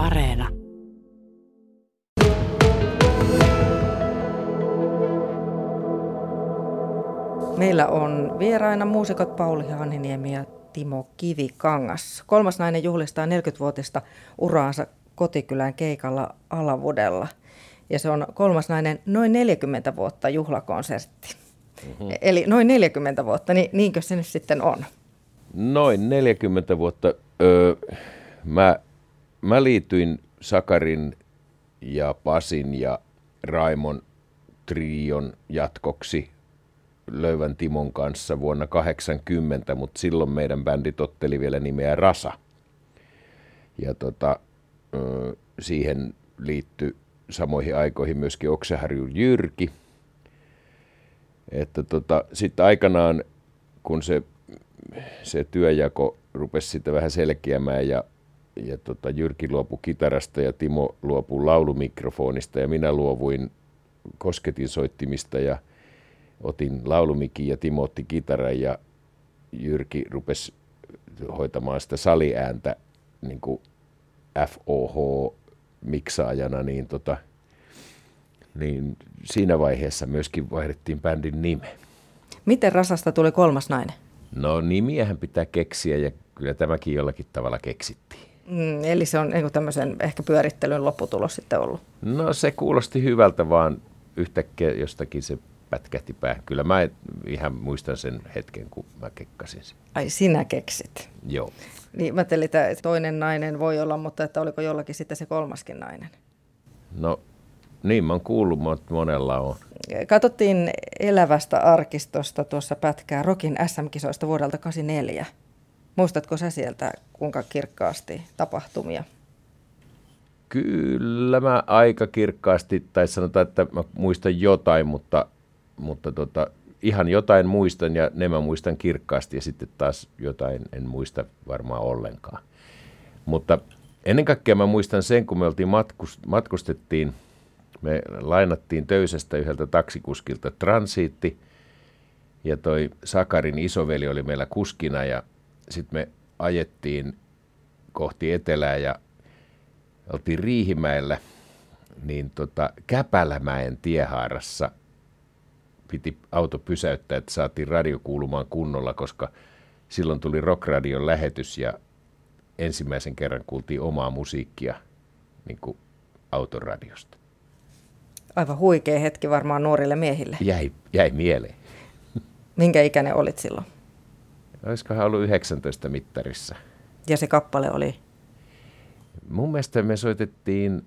Areena. Meillä on vieraina muusikot Pauli Haniniemi ja Timo Kivikangas. Kolmas nainen juhlistaa 40-vuotista uraansa kotikylän keikalla Alavudella. Ja se on kolmas nainen noin 40 vuotta juhlakonsertti. Mm-hmm. Eli noin 40 vuotta, niin niinkö se nyt sitten on? Noin 40 vuotta. Öö, mä, mä liityin Sakarin ja Pasin ja Raimon trion jatkoksi Löyvän Timon kanssa vuonna 80, mutta silloin meidän bändi totteli vielä nimeä Rasa. Ja tota, siihen liittyi samoihin aikoihin myöskin Okseharju Jyrki. Että tota, sitten aikanaan, kun se, se työjako rupesi sitten vähän selkeämään ja, ja tota, Jyrki luopui kitarasta ja Timo luopui laulumikrofonista ja minä luovuin kosketin soittimista ja otin laulumikin ja Timo otti kitaran ja Jyrki rupesi hoitamaan sitä saliääntä niin kuin FOH-miksaajana, niin, tota, niin siinä vaiheessa myöskin vaihdettiin bändin nime. Miten Rasasta tuli kolmas nainen? No nimiähän pitää keksiä ja kyllä tämäkin jollakin tavalla keksittiin. Mm, eli se on niin tämmöisen ehkä pyörittelyn lopputulos sitten ollut? No se kuulosti hyvältä, vaan yhtäkkiä jostakin se pätkähti päähän. Kyllä mä ihan muistan sen hetken, kun mä kekkasin sen. Ai sinä keksit? Joo. Niin mä ajattelin, että toinen nainen voi olla, mutta että oliko jollakin sitten se kolmaskin nainen? No niin, mä oon kuullut, mutta monella on. Katsottiin elävästä arkistosta tuossa pätkää Rokin SM-kisoista vuodelta 84. Muistatko sä sieltä kuinka kirkkaasti tapahtumia? Kyllä mä aika kirkkaasti, tai sanotaan, että mä muistan jotain, mutta, mutta tota, ihan jotain muistan ja ne mä muistan kirkkaasti ja sitten taas jotain en muista varmaan ollenkaan. Mutta ennen kaikkea mä muistan sen, kun me oltiin matkust, matkustettiin, me lainattiin Töysästä yhdeltä taksikuskilta transiitti ja toi Sakarin isoveli oli meillä kuskina ja sitten me ajettiin kohti etelää ja oltiin Riihimäellä, niin tota, Käpälämäen tiehaarassa piti auto pysäyttää, että saatiin radio kuulumaan kunnolla, koska silloin tuli Rockradion lähetys ja ensimmäisen kerran kuultiin omaa musiikkia niin kuin autoradiosta. Aivan huikea hetki varmaan nuorille miehille. Jäi, jäi mieleen. Minkä ikäinen olit silloin? Olisikohan ollut 19 mittarissa. Ja se kappale oli? Mun mielestä me soitettiin,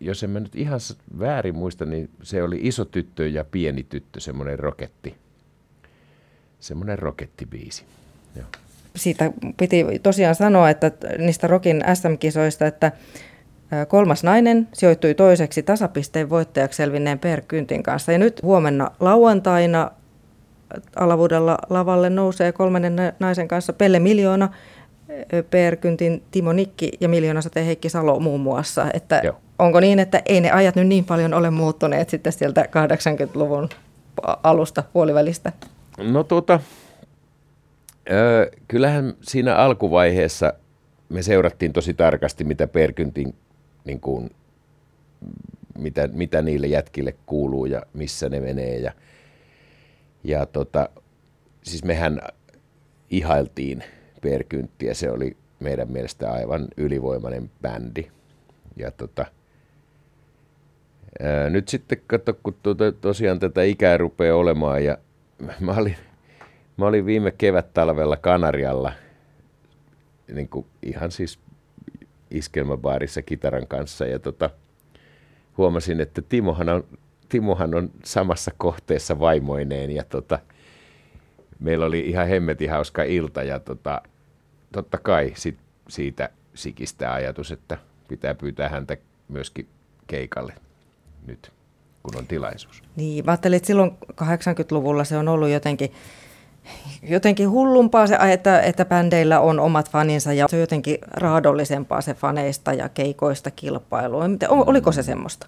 jos en mä nyt ihan väärin muista, niin se oli iso tyttö ja pieni tyttö, semmoinen roketti. Semmoinen rokettibiisi. Joo. Siitä piti tosiaan sanoa, että niistä Rokin SM-kisoista, että Kolmas nainen sijoittui toiseksi tasapisteen voittajaksi selvinneen Per Kyntin kanssa. Ja nyt huomenna lauantaina Alavuudella lavalle nousee kolmannen naisen kanssa Pelle Miljoona, Per Kyntin Timo Nikki ja Miljoona Sate Heikki Salo muun muassa. Että Joo. onko niin, että ei ne ajat nyt niin paljon ole muuttuneet sitten sieltä 80-luvun alusta, puolivälistä? No tuota, ö, kyllähän siinä alkuvaiheessa me seurattiin tosi tarkasti, mitä Perkyntin niin kuin, mitä, mitä niille jätkille kuuluu ja missä ne menee. Ja, ja tota, siis mehän ihailtiin Perkynttiä, se oli meidän mielestä aivan ylivoimainen bändi. Ja tota, ää, nyt sitten katso, kun tuota, tosiaan tätä ikää rupeaa olemaan ja mä olin, mä olin viime kevät-talvella Kanarialla, niin kuin ihan siis iskelmäbaarissa kitaran kanssa ja tota, huomasin, että Timohan on, Timohan on samassa kohteessa vaimoineen ja tota, meillä oli ihan hemmetin hauska ilta ja tota, totta kai sit siitä sikistä ajatus, että pitää pyytää häntä myöskin keikalle nyt, kun on tilaisuus. Niin, mä ajattelin, että silloin 80-luvulla se on ollut jotenkin jotenkin hullumpaa se, että, että bändeillä on omat faninsa ja se on jotenkin raadollisempaa se faneista ja keikoista kilpailua. Oliko se semmoista?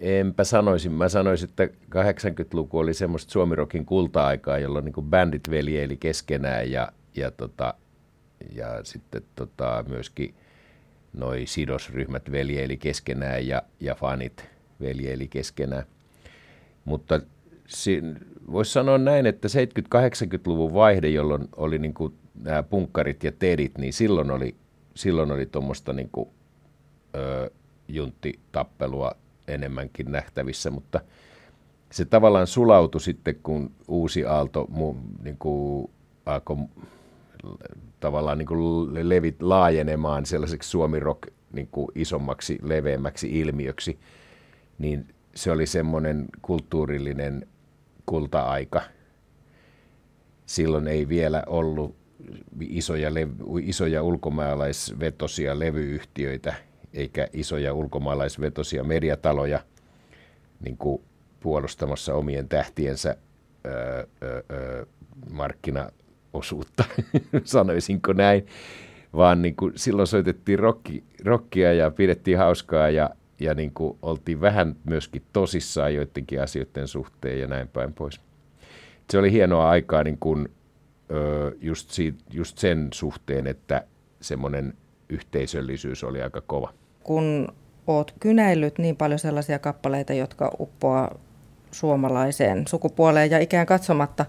Enpä sanoisin. Mä sanoisin, että 80-luku oli semmoista suomirokin kulta-aikaa, jolloin niin bändit veljeili keskenään ja, ja, tota, ja sitten tota, myöskin noi sidosryhmät veljeili keskenään ja, ja fanit veljeili keskenään. Mutta voisi sanoa näin, että 70-80-luvun vaihde, jolloin oli niin nämä punkkarit ja tedit, niin silloin oli, silloin oli tuommoista niin kuin, ö, junttitappelua enemmänkin nähtävissä, mutta se tavallaan sulautui sitten, kun uusi aalto niin kuin, alkoi tavallaan niin kuin levit laajenemaan sellaiseksi suomirok niin kuin isommaksi, leveämmäksi ilmiöksi, niin se oli semmoinen kulttuurillinen kulta-aika. Silloin ei vielä ollut isoja, lev- isoja ulkomaalaisvetosia levyyhtiöitä eikä isoja ulkomaalaisvetosia mediataloja niin kuin puolustamassa omien tähtiensä öö, öö, markkinaosuutta, sanoisinko näin, vaan niin kuin silloin soitettiin rocki, rockia ja pidettiin hauskaa ja, ja niin kuin oltiin vähän myöskin tosissaan joidenkin asioiden suhteen ja näin päin pois. Se oli hienoa aikaa niin kuin, just, siitä, just sen suhteen, että semmoinen yhteisöllisyys oli aika kova. Kun oot kynäillyt niin paljon sellaisia kappaleita, jotka uppoaa suomalaiseen sukupuoleen ja ikään katsomatta,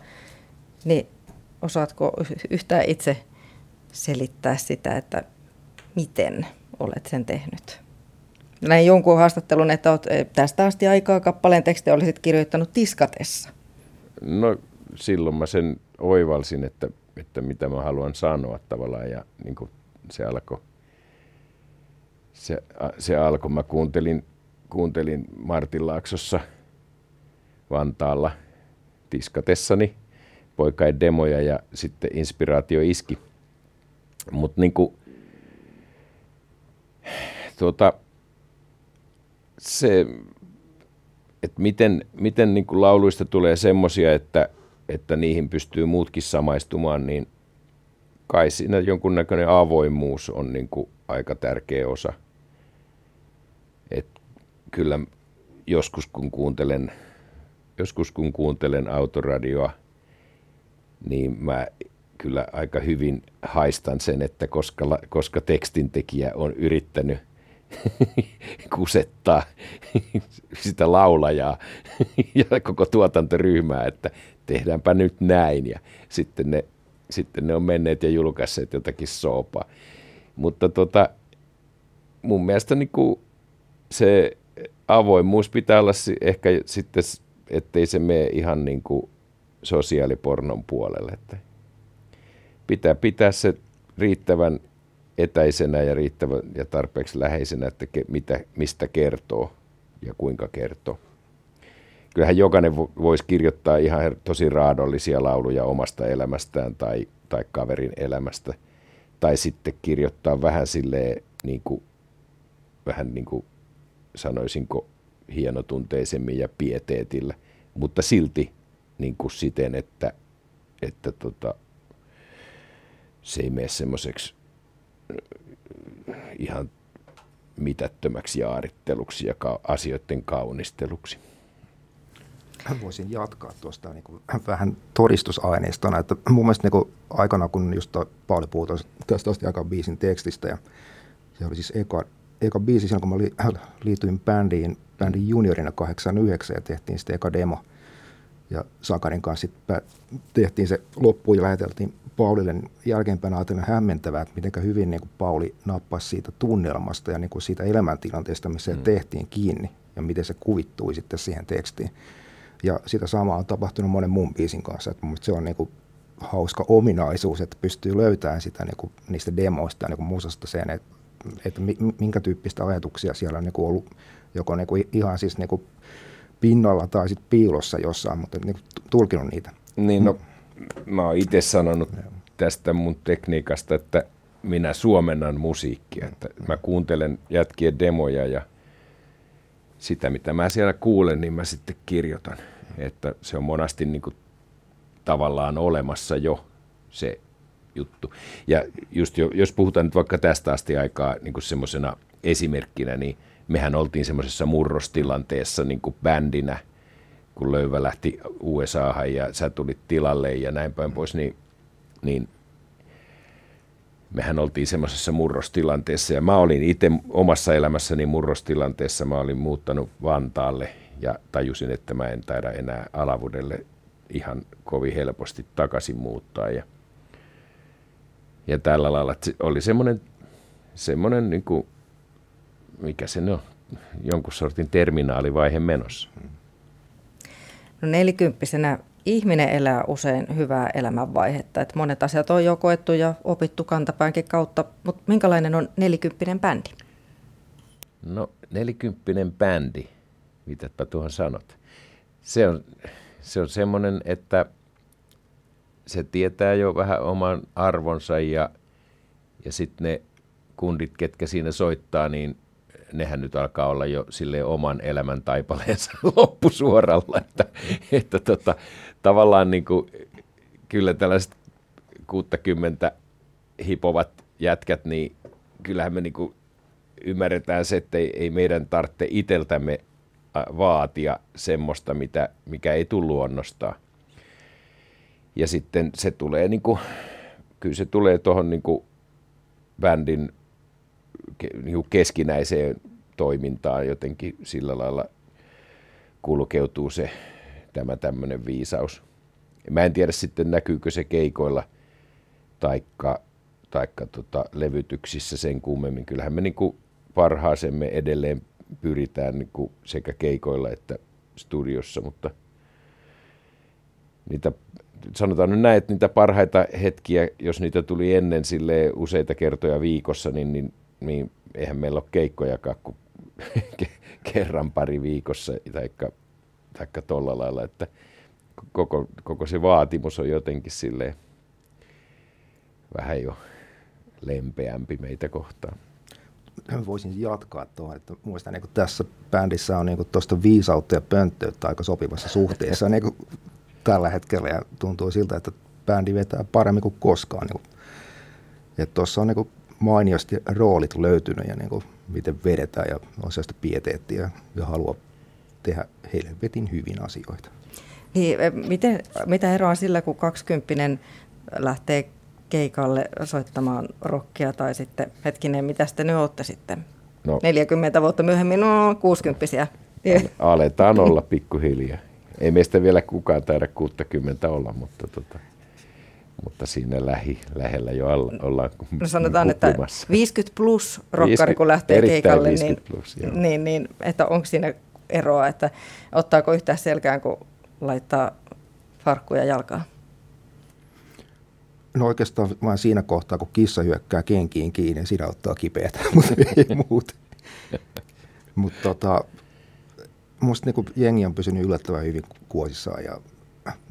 niin osaatko yhtään itse selittää sitä, että miten olet sen tehnyt? Näin jonkun haastattelun, että olet eh, tästä asti aikaa kappaleen tekstiä olisit kirjoittanut tiskatessa. No silloin mä sen oivalsin, että, että mitä mä haluan sanoa tavallaan ja niin kuin se alkoi. Se, se alkoi. Mä kuuntelin, kuuntelin Martin Laaksossa Vantaalla tiskatessani poikain demoja ja sitten inspiraatio iski. Mutta niin kuin, tuota, se, että miten, miten niin kuin lauluista tulee semmoisia, että, että niihin pystyy muutkin samaistumaan, niin kai siinä jonkunnäköinen avoimuus on niin kuin aika tärkeä osa. Et kyllä joskus kun kuuntelen, joskus kun kuuntelen autoradioa, niin mä kyllä aika hyvin haistan sen, että koska, koska tekstintekijä on yrittänyt kusettaa sitä laulajaa ja koko tuotantoryhmää, että tehdäänpä nyt näin. Ja sitten ne, sitten ne on menneet ja julkaisseet jotakin soopaa. Mutta tota, mun mielestä niin kuin se avoimuus pitää olla ehkä sitten, ettei se mene ihan niin kuin sosiaalipornon puolelle. Että pitää pitää se riittävän etäisenä ja riittävän ja tarpeeksi läheisenä, että ke, mitä, mistä kertoo ja kuinka kertoo. Kyllähän jokainen voisi kirjoittaa ihan tosi raadollisia lauluja omasta elämästään tai, tai kaverin elämästä. Tai sitten kirjoittaa vähän silleen, niin kuin, vähän niin kuin sanoisinko hienotunteisemmin ja pieteetillä, mutta silti niin kuin siten, että, että tota, se ei mene semmoiseksi ihan mitättömäksi jaaritteluksi ja ka- asioiden kaunisteluksi. Voisin jatkaa tuosta niin kuin, vähän todistusaineistona, että mun mielestä niin kuin, aikana, kun just Pauli puhui tästä asti aika biisin tekstistä, ja se oli siis eka, eka biisi silloin, kun mä li, liityin bändiin, bändin juniorina 89 ja tehtiin sitten eka demo, ja Sakarin kanssa sitten tehtiin se loppuun ja läheteltiin Paulille jälkeenpäin ajatellen hämmentävää, että miten hyvin niin kuin Pauli nappasi siitä tunnelmasta ja niin kuin siitä elämäntilanteesta, missä mm. tehtiin kiinni ja miten se kuvittui sitten siihen tekstiin. Ja sitä samaa on tapahtunut monen muun biisin kanssa, että se on niin kuin hauska ominaisuus, että pystyy löytämään sitä niin kuin niistä demoista niin kuin musasta sen, että, että minkä tyyppistä ajatuksia siellä on niin kuin ollut joko niin kuin ihan siis niin kuin pinnalla tai sitten piilossa jossain, mutta niin kuin tulkinut niitä. Niin, no mä oon itse sanonut tästä mun tekniikasta, että minä suomennan musiikkia. Että mä kuuntelen jätkien demoja ja sitä, mitä mä siellä kuulen, niin mä sitten kirjoitan. Että se on monasti niin kuin tavallaan olemassa jo se juttu. Ja just jo, jos puhutaan nyt vaikka tästä asti aikaa niin kuin semmoisena esimerkkinä, niin mehän oltiin semmoisessa murrostilanteessa niin kuin bändinä – kun Löyvä lähti USAhan ja sä tulit tilalle ja näin päin pois, niin, niin mehän oltiin semmoisessa murrostilanteessa ja mä olin itse omassa elämässäni murrostilanteessa. Mä olin muuttanut Vantaalle ja tajusin, että mä en taida enää Alavudelle ihan kovin helposti takaisin muuttaa. Ja, ja tällä lailla että oli semmoinen, semmoinen niin kuin, mikä se on, jonkun sortin terminaalivaihe menossa. No nelikymppisenä ihminen elää usein hyvää elämänvaihetta. Että monet asiat on jo koettu ja opittu kantapäänkin kautta, mutta minkälainen on nelikymppinen bändi? No nelikymppinen bändi, mitäpä tuohon sanot. Se on, se on semmoinen, että se tietää jo vähän oman arvonsa ja, ja sitten ne kundit, ketkä siinä soittaa, niin nehän nyt alkaa olla jo sille oman elämän taipaleensa loppusuoralla, että, että tota, tavallaan niin kuin, kyllä tällaiset 60 hipovat jätkät, niin kyllähän me niin kuin ymmärretään se, että ei, ei meidän tarvitse iteltämme vaatia semmoista, mitä, mikä ei tule luonnostaan. Ja sitten se tulee, niin kuin, kyllä se tulee tuohon niin bändin niin keskinäiseen toimintaan jotenkin sillä lailla kulkeutuu se tämä tämmöinen viisaus. Mä en tiedä sitten näkyykö se keikoilla taikka, taikka tota, levytyksissä sen kummemmin. Kyllähän me niin kuin parhaasemme edelleen pyritään niin kuin sekä keikoilla että studiossa, mutta niitä, sanotaan nyt näin, että niitä parhaita hetkiä, jos niitä tuli ennen sille useita kertoja viikossa, niin, niin, niin eihän meillä ole keikkojakaan kuin kerran pari viikossa, taikka tolla lailla, että koko, koko se vaatimus on jotenkin silleen vähän jo lempeämpi meitä kohtaan. Voisin jatkaa tuohon, että muistan niin tässä bändissä on niin tuosta viisautta ja pönttöyttä aika sopivassa suhteessa niin tällä hetkellä ja tuntuu siltä, että bändi vetää paremmin kuin koskaan. Niin tuossa on niin mainiosti roolit löytynyt ja niin kuin miten vedetään ja on sellaista pieteettiä ja halua tehdä vetin hyvin asioita. Niin, e, miten, mitä eroa sillä, kun 20 lähtee keikalle soittamaan rockia tai sitten, hetkinen, mitä te nyt olette sitten? No, 40 vuotta myöhemmin, no 60 Aletaan olla pikkuhiljaa. Ei meistä vielä kukaan taida 60 olla, mutta tota, mutta siinä lähi, lähellä jo alla, ollaan No sanotaan, huppumassa. että 50 plus rokkari, kun lähtee keikalle, niin, plus, niin, niin, että onko siinä eroa, että ottaako yhtään selkään, kun laittaa farkkuja jalkaan? No oikeastaan vain siinä kohtaa, kun kissa hyökkää kenkiin kiinni, niin siinä ottaa kipeätä, mutta ei muuta. mutta tota, musta niinku jengi on pysynyt yllättävän hyvin kuosissaan ja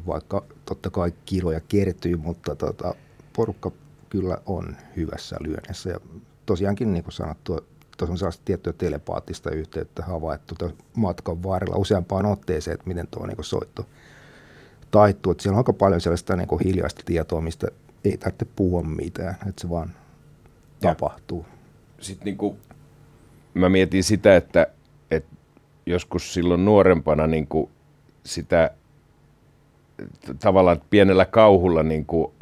vaikka totta kai kiloja kertyy, mutta tota, porukka kyllä on hyvässä lyönnissä. Ja tosiaankin, niin kuin sanottu, tuossa on sellaista tiettyä telepaattista yhteyttä havaittu matkan varrella useampaan otteeseen, että miten tuo niin soitto taittuu. Että siellä on aika paljon sellaista niin kuin hiljaista tietoa, mistä ei tarvitse puhua mitään, että se vaan ja. tapahtuu. Sitten niin kuin, mä mietin sitä, että joskus silloin nuorempana niin kuin sitä tavallaan pienellä kauhulla niin kuin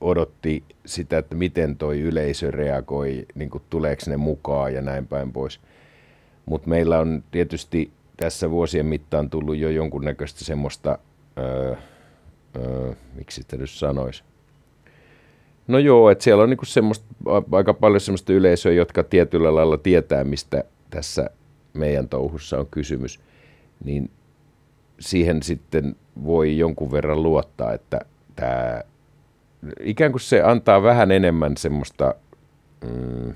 odotti sitä, että miten toi yleisö reagoi, niin kuin tuleeko ne mukaan ja näin päin pois. Mutta meillä on tietysti tässä vuosien mittaan tullut jo jonkunnäköistä semmoista, öö, öö, miksi sitä nyt sanoisi, No joo, että siellä on niinku semmoista, aika paljon semmoista yleisöä, jotka tietyllä lailla tietää, mistä tässä meidän touhussa on kysymys. Niin siihen sitten voi jonkun verran luottaa, että tämä ikään kuin se antaa vähän enemmän semmoista mm,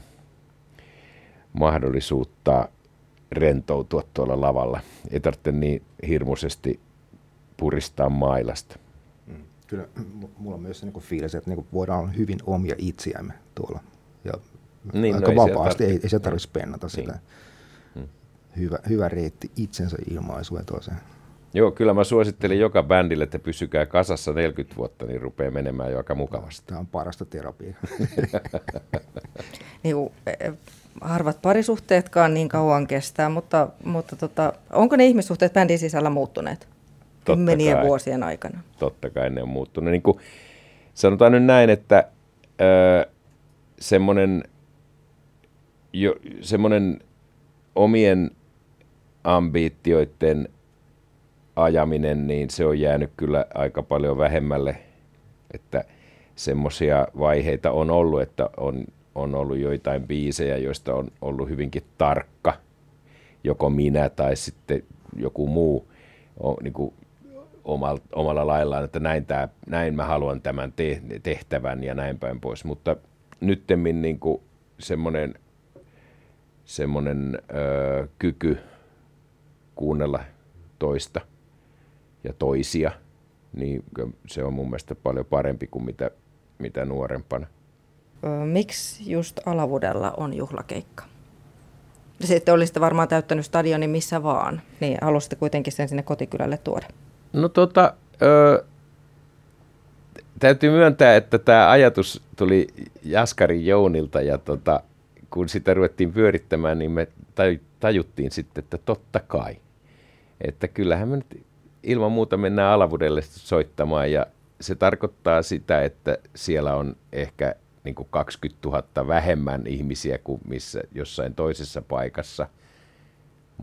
mahdollisuutta rentoutua tuolla lavalla. Ei tarvitse niin hirmuisesti puristaa mailasta. Mm, kyllä mulla on myös se niin fiilis, että niin voidaan olla hyvin omia itseämme tuolla. Ja niin, aika no vapaasti, ei, ei se tarvitse pennata niin. sitä. Hyvä, hyvä reitti itsensä ilmaisuun toiseen. Joo, kyllä mä suosittelen joka bändille, että pysykää kasassa 40 vuotta, niin rupeaa menemään jo aika mukavasti. Tämä on parasta terapiaa. niin, e, harvat parisuhteetkaan niin kauan kestää, mutta, mutta tota, onko ne ihmissuhteet bändin sisällä muuttuneet kymmenien kai, vuosien aikana? Totta kai ne on muuttunut. Niin kuin sanotaan nyt näin, että ö, semmoinen, jo, semmoinen omien ambiitioiden ajaminen, niin se on jäänyt kyllä aika paljon vähemmälle, että semmoisia vaiheita on ollut, että on, on ollut joitain biisejä, joista on ollut hyvinkin tarkka, joko minä tai sitten joku muu on, niin kuin omalla, omalla laillaan, että näin, tää, näin mä haluan tämän te, tehtävän ja näin päin pois. Mutta nyttemmin niin semmoinen, semmoinen öö, kyky kuunnella toista ja toisia, niin se on mun mielestä paljon parempi kuin mitä, mitä nuorempana. Miksi just Alavudella on juhlakeikka? Sitten olisitte varmaan täyttänyt stadionin missä vaan, niin halusitte kuitenkin sen sinne kotikylälle tuoda. No tota, ö, täytyy myöntää, että tämä ajatus tuli Jaskari Jounilta ja tota, kun sitä ruvettiin pyörittämään, niin me tajuttiin sitten, että totta kai. Että kyllähän me nyt ilman muuta mennään Alavudelle soittamaan ja se tarkoittaa sitä, että siellä on ehkä niin kuin 20 000 vähemmän ihmisiä kuin missä jossain toisessa paikassa.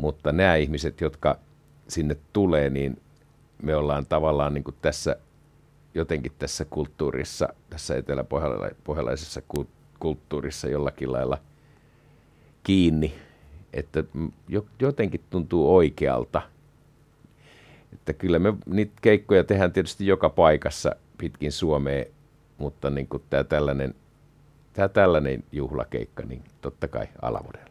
Mutta nämä ihmiset, jotka sinne tulee, niin me ollaan tavallaan niin kuin tässä jotenkin tässä kulttuurissa, tässä eteläpohjalaisessa kulttuurissa jollakin lailla kiinni, että jotenkin tuntuu oikealta. Että kyllä me niitä keikkoja tehdään tietysti joka paikassa pitkin Suomea, mutta niin tämä tällainen, tämä tällainen juhlakeikka, niin totta kai Alamodella.